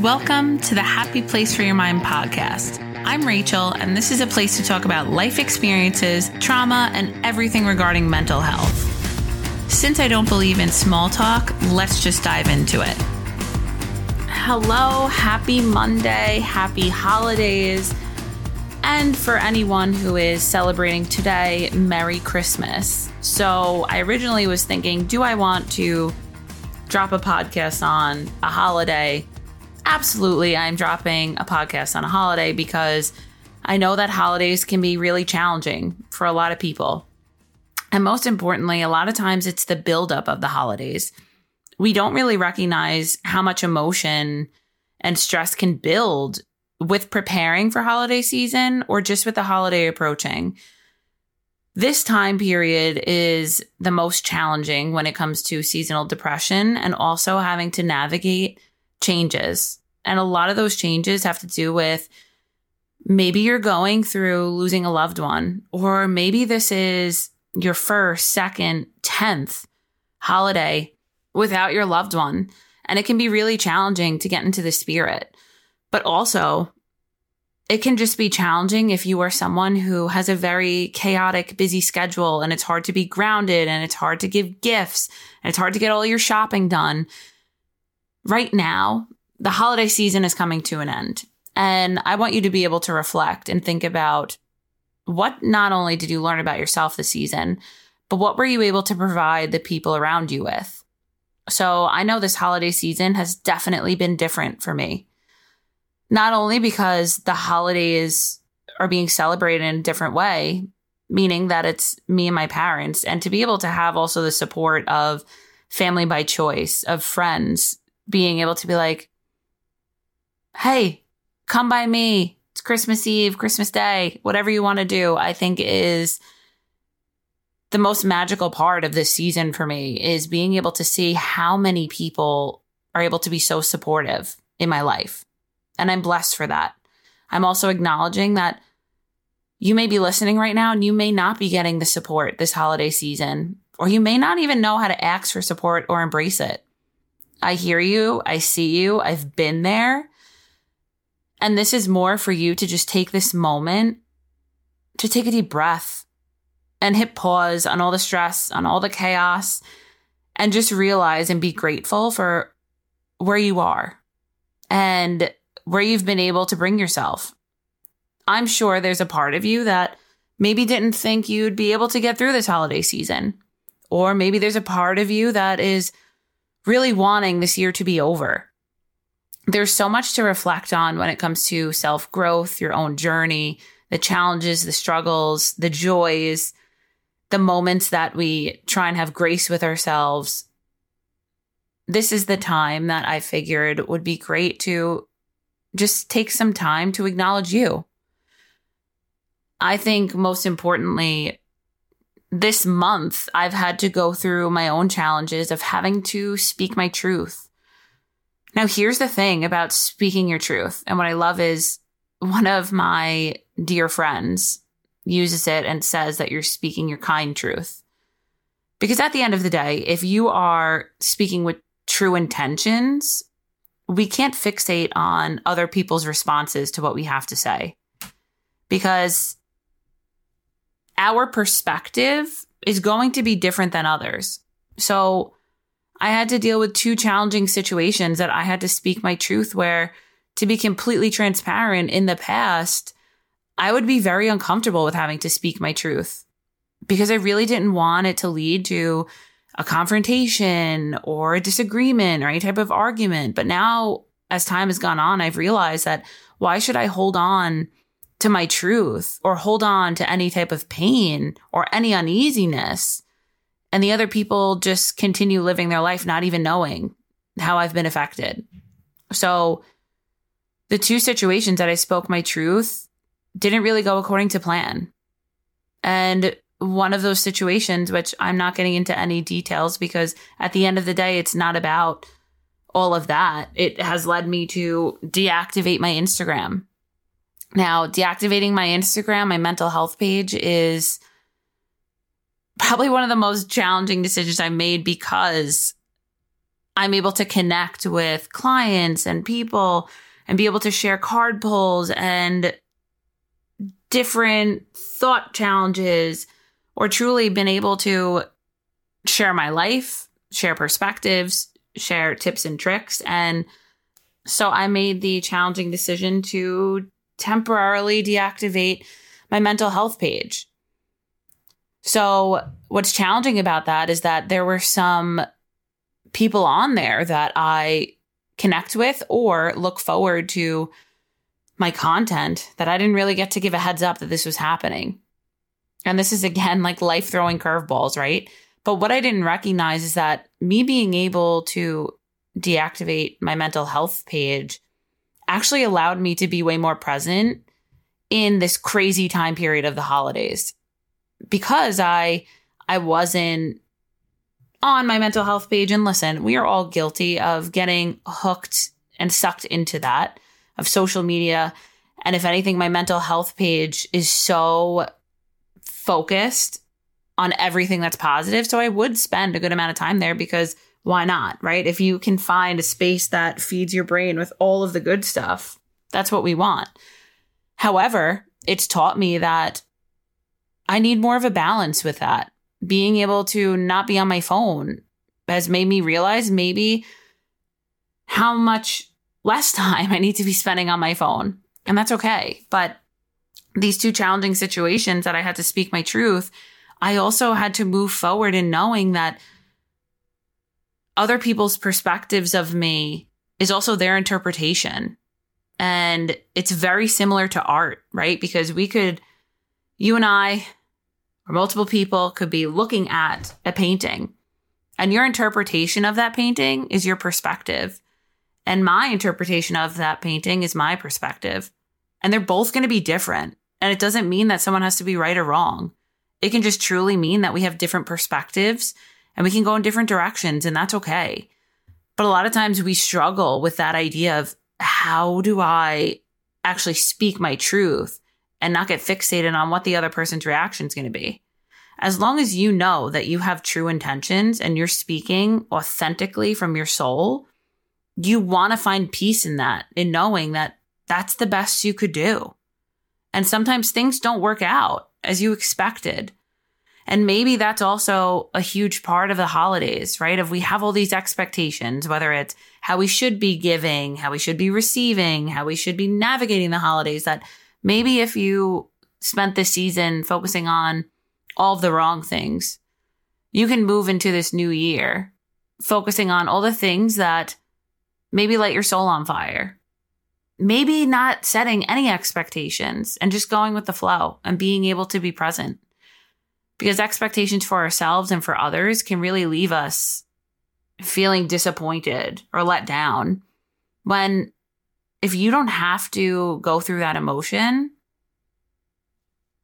Welcome to the Happy Place for Your Mind podcast. I'm Rachel, and this is a place to talk about life experiences, trauma, and everything regarding mental health. Since I don't believe in small talk, let's just dive into it. Hello, happy Monday, happy holidays, and for anyone who is celebrating today, Merry Christmas. So, I originally was thinking, do I want to drop a podcast on a holiday absolutely, I'm dropping a podcast on a holiday because I know that holidays can be really challenging for a lot of people. And most importantly, a lot of times it's the buildup of the holidays. We don't really recognize how much emotion and stress can build with preparing for holiday season or just with the holiday approaching. This time period is the most challenging when it comes to seasonal depression and also having to navigate changes. And a lot of those changes have to do with maybe you're going through losing a loved one, or maybe this is your first, second, 10th holiday without your loved one. And it can be really challenging to get into the spirit. But also, it can just be challenging if you are someone who has a very chaotic, busy schedule and it's hard to be grounded and it's hard to give gifts and it's hard to get all your shopping done. Right now, the holiday season is coming to an end. And I want you to be able to reflect and think about what not only did you learn about yourself this season, but what were you able to provide the people around you with? So I know this holiday season has definitely been different for me. Not only because the holidays are being celebrated in a different way, meaning that it's me and my parents, and to be able to have also the support of family by choice, of friends, being able to be like, hey, come by me. It's Christmas Eve, Christmas Day, whatever you want to do, I think is the most magical part of this season for me is being able to see how many people are able to be so supportive in my life. And I'm blessed for that. I'm also acknowledging that you may be listening right now and you may not be getting the support this holiday season, or you may not even know how to ask for support or embrace it. I hear you. I see you. I've been there. And this is more for you to just take this moment to take a deep breath and hit pause on all the stress, on all the chaos, and just realize and be grateful for where you are and where you've been able to bring yourself. I'm sure there's a part of you that maybe didn't think you'd be able to get through this holiday season. Or maybe there's a part of you that is really wanting this year to be over there's so much to reflect on when it comes to self growth, your own journey, the challenges, the struggles, the joys, the moments that we try and have grace with ourselves. This is the time that I figured would be great to just take some time to acknowledge you. I think most importantly, this month, I've had to go through my own challenges of having to speak my truth now, here's the thing about speaking your truth. And what I love is one of my dear friends uses it and says that you're speaking your kind truth. Because at the end of the day, if you are speaking with true intentions, we can't fixate on other people's responses to what we have to say. Because our perspective is going to be different than others. So I had to deal with two challenging situations that I had to speak my truth where to be completely transparent in the past, I would be very uncomfortable with having to speak my truth because I really didn't want it to lead to a confrontation or a disagreement or any type of argument. But now, as time has gone on, I've realized that why should I hold on to my truth or hold on to any type of pain or any uneasiness? And the other people just continue living their life not even knowing how I've been affected. So the two situations that I spoke my truth didn't really go according to plan. And one of those situations, which I'm not getting into any details because at the end of the day, it's not about all of that. It has led me to deactivate my Instagram. Now, deactivating my Instagram, my mental health page is probably one of the most challenging decisions I made because I'm able to connect with clients and people and be able to share card pulls and different thought challenges or truly been able to share my life, share perspectives, share tips and tricks. And so I made the challenging decision to temporarily deactivate my mental health page. So, what's challenging about that is that there were some people on there that I connect with or look forward to my content that I didn't really get to give a heads up that this was happening. And this is again like life throwing curveballs, right? But what I didn't recognize is that me being able to deactivate my mental health page actually allowed me to be way more present in this crazy time period of the holidays because I I wasn't on my mental health page and listen, we are all guilty of getting hooked and sucked into that of social media. And if anything, my mental health page is so focused on everything that's positive. So I would spend a good amount of time there because why not? Right. If you can find a space that feeds your brain with all of the good stuff, that's what we want. However, it's taught me that I need more of a balance with that being able to not be on my phone has made me realize maybe how much less time I need to be spending on my phone. And that's okay. But these two challenging situations that I had to speak my truth, I also had to move forward in knowing that other people's perspectives of me is also their interpretation. And it's very similar to art, right? Because we could, you and I, or multiple people could be looking at a painting and your interpretation of that painting is your perspective. And my interpretation of that painting is my perspective. And they're both going to be different. And it doesn't mean that someone has to be right or wrong. It can just truly mean that we have different perspectives and we can go in different directions, and that's okay. But a lot of times we struggle with that idea of how do I actually speak my truth? And not get fixated on what the other person's reaction is going to be. As long as you know that you have true intentions and you're speaking authentically from your soul, you want to find peace in that, in knowing that that's the best you could do. And sometimes things don't work out as you expected. And maybe that's also a huge part of the holidays, right? If we have all these expectations, whether it's how we should be giving, how we should be receiving, how we should be navigating the holidays, that maybe if you spent this season focusing on all the wrong things, you can move into this new year focusing on all the things that maybe light your soul on fire. Maybe not setting any expectations and just going with the flow and being able to be present. Because expectations for ourselves and for others can really leave us feeling disappointed or let down when if you don't have to go through that emotion,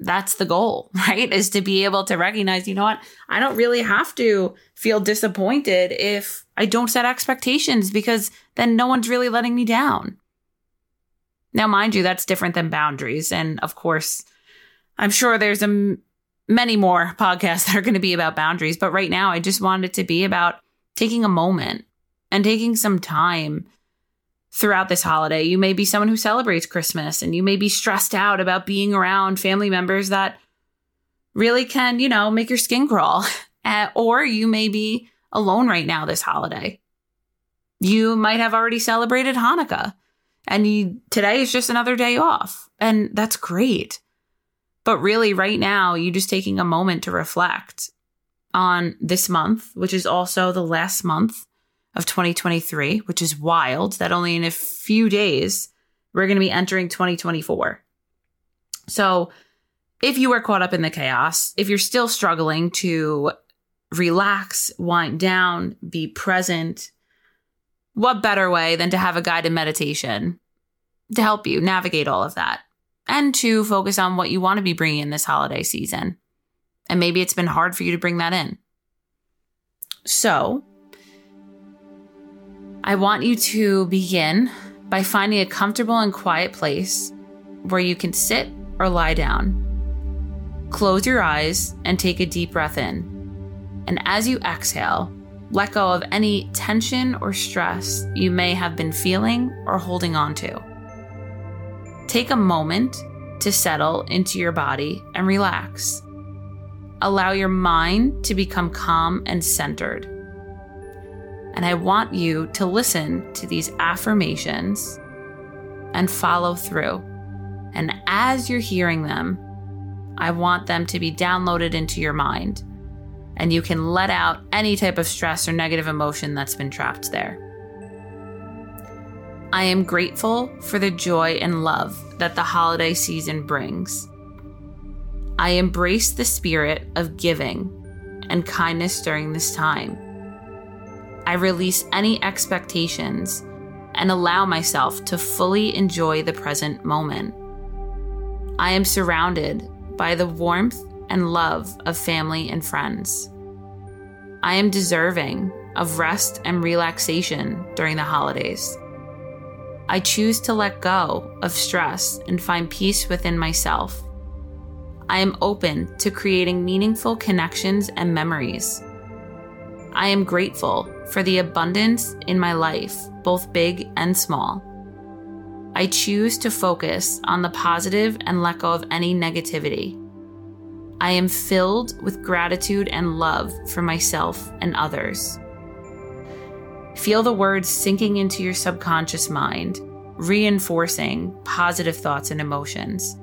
that's the goal, right? Is to be able to recognize, you know what? I don't really have to feel disappointed if I don't set expectations because then no one's really letting me down. Now, mind you, that's different than boundaries. And of course, I'm sure there's a m- many more podcasts that are going to be about boundaries, but right now I just wanted it to be about taking a moment and taking some time throughout this holiday. You may be someone who celebrates Christmas and you may be stressed out about being around family members that really can, you know, make your skin crawl. Uh, or you may be alone right now this holiday. You might have already celebrated Hanukkah and you, today is just another day off. And that's great. But really, right now, you're just taking a moment to reflect on this month, which is also the last month of 2023, which is wild that only in a few days we're going to be entering 2024. So, if you are caught up in the chaos, if you're still struggling to relax, wind down, be present, what better way than to have a guided meditation to help you navigate all of that and to focus on what you want to be bringing in this holiday season? And maybe it's been hard for you to bring that in. So, I want you to begin by finding a comfortable and quiet place where you can sit or lie down. Close your eyes and take a deep breath in. And as you exhale, let go of any tension or stress you may have been feeling or holding on to. Take a moment to settle into your body and relax. Allow your mind to become calm and centered. And I want you to listen to these affirmations and follow through. And as you're hearing them, I want them to be downloaded into your mind. And you can let out any type of stress or negative emotion that's been trapped there. I am grateful for the joy and love that the holiday season brings. I embrace the spirit of giving and kindness during this time. I release any expectations and allow myself to fully enjoy the present moment. I am surrounded by the warmth and love of family and friends. I am deserving of rest and relaxation during the holidays. I choose to let go of stress and find peace within myself. I am open to creating meaningful connections and memories. I am grateful for the abundance in my life, both big and small. I choose to focus on the positive and let go of any negativity. I am filled with gratitude and love for myself and others. Feel the words sinking into your subconscious mind, reinforcing positive thoughts and emotions.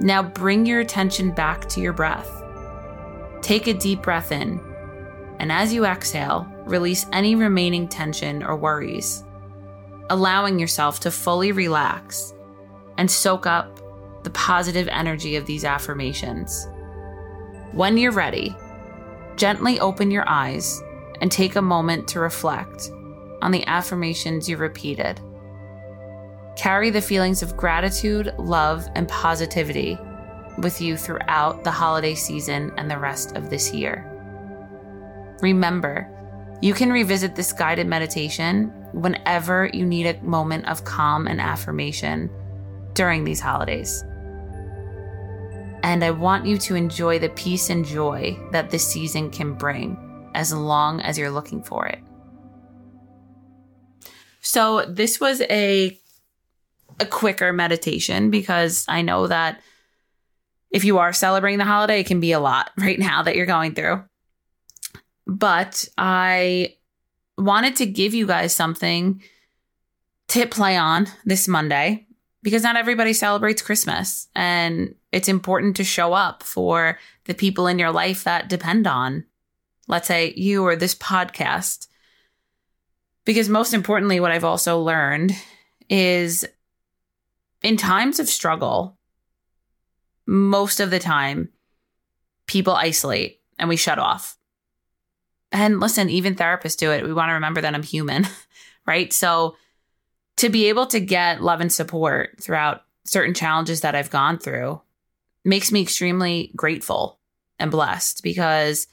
Now bring your attention back to your breath. Take a deep breath in, and as you exhale, release any remaining tension or worries, allowing yourself to fully relax and soak up the positive energy of these affirmations. When you're ready, gently open your eyes and take a moment to reflect on the affirmations you repeated. Carry the feelings of gratitude, love, and positivity with you throughout the holiday season and the rest of this year. Remember, you can revisit this guided meditation whenever you need a moment of calm and affirmation during these holidays. And I want you to enjoy the peace and joy that this season can bring as long as you're looking for it. So, this was a a quicker meditation because I know that if you are celebrating the holiday, it can be a lot right now that you're going through. But I wanted to give you guys something to play on this Monday because not everybody celebrates Christmas. And it's important to show up for the people in your life that depend on, let's say, you or this podcast. Because most importantly, what I've also learned is in times of struggle, most of the time, people isolate and we shut off. And listen, even therapists do it. We want to remember that I'm human, right? So to be able to get love and support throughout certain challenges that I've gone through makes me extremely grateful and blessed because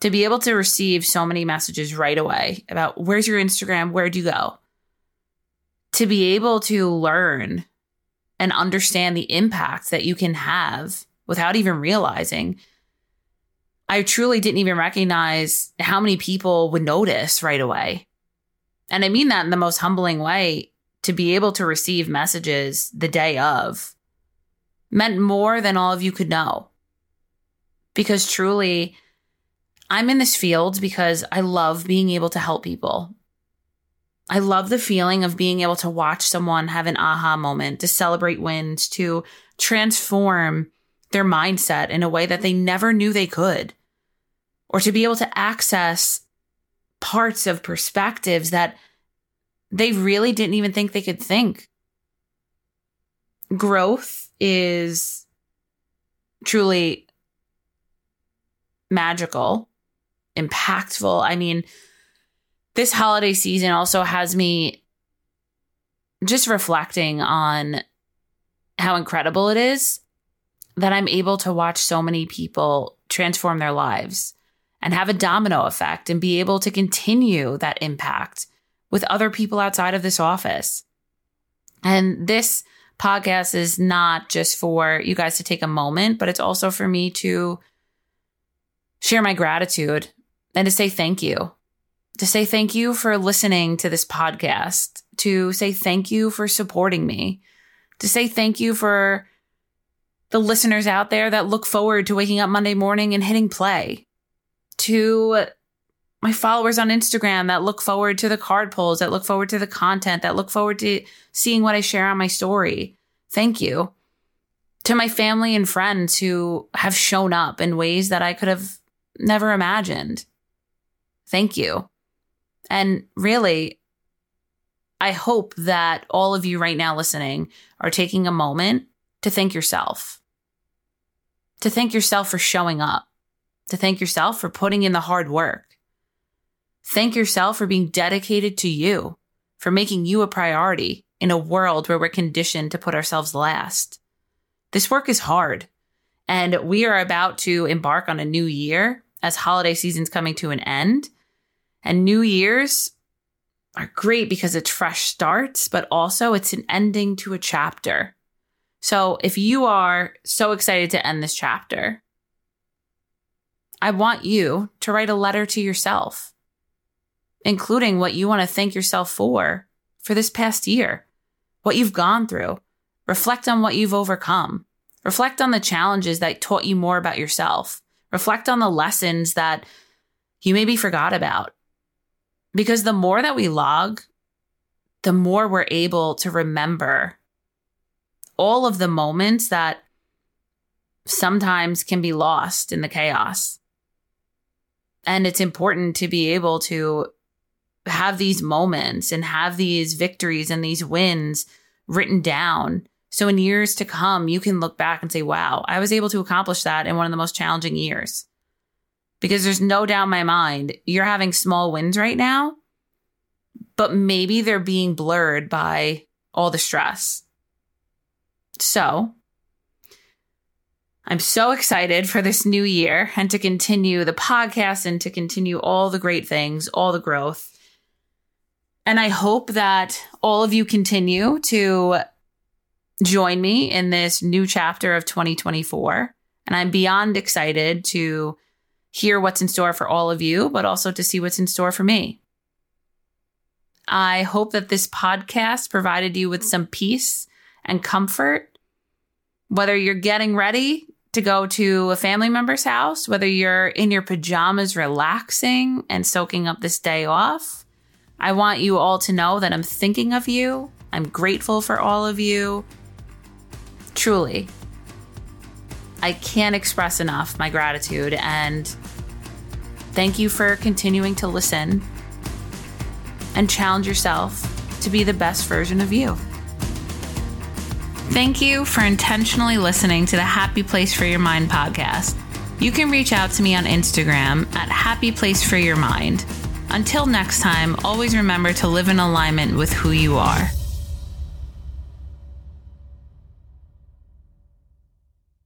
to be able to receive so many messages right away about where's your Instagram? Where'd you go? to be able to learn and understand the impact that you can have without even realizing. I truly didn't even recognize how many people would notice right away. And I mean that in the most humbling way to be able to receive messages the day of meant more than all of you could know. Because truly, I'm in this field because I love being able to help people. I love the feeling of being able to watch someone have an aha moment, to celebrate wins, to transform their mindset in a way that they never knew they could, or to be able to access parts of perspectives that they really didn't even think they could think. Growth is truly magical, impactful. I mean, this holiday season also has me just reflecting on how incredible it is that I'm able to watch so many people transform their lives and have a domino effect and be able to continue that impact with other people outside of this office. And this podcast is not just for you guys to take a moment, but it's also for me to share my gratitude and to say thank you. To say thank you for listening to this podcast, to say thank you for supporting me, to say thank you for the listeners out there that look forward to waking up Monday morning and hitting play, to my followers on Instagram that look forward to the card pulls, that look forward to the content, that look forward to seeing what I share on my story. Thank you. To my family and friends who have shown up in ways that I could have never imagined. Thank you. And really, I hope that all of you right now listening are taking a moment to thank yourself to thank yourself for showing up, to thank yourself for putting in the hard work. Thank yourself for being dedicated to you, for making you a priority in a world where we're conditioned to put ourselves last. This work is hard, and we are about to embark on a new year as holiday season's coming to an end. And New Year's are great because it's fresh starts, but also it's an ending to a chapter. So if you are so excited to end this chapter, I want you to write a letter to yourself, including what you want to thank yourself for for this past year, what you've gone through. Reflect on what you've overcome. Reflect on the challenges that taught you more about yourself. Reflect on the lessons that you maybe forgot about. Because the more that we log, the more we're able to remember all of the moments that sometimes can be lost in the chaos. And it's important to be able to have these moments and have these victories and these wins written down. So in years to come, you can look back and say, wow, I was able to accomplish that in one of the most challenging years. Because there's no doubt in my mind, you're having small wins right now, but maybe they're being blurred by all the stress so, I'm so excited for this new year and to continue the podcast and to continue all the great things, all the growth. And I hope that all of you continue to join me in this new chapter of 2024. And I'm beyond excited to hear what's in store for all of you, but also to see what's in store for me. I hope that this podcast provided you with some peace and comfort. Whether you're getting ready to go to a family member's house, whether you're in your pajamas relaxing and soaking up this day off, I want you all to know that I'm thinking of you. I'm grateful for all of you. Truly. I can't express enough my gratitude and thank you for continuing to listen and challenge yourself to be the best version of you. Thank you for intentionally listening to the Happy Place for Your Mind podcast. You can reach out to me on Instagram at Happy Place for Your Mind. Until next time, always remember to live in alignment with who you are.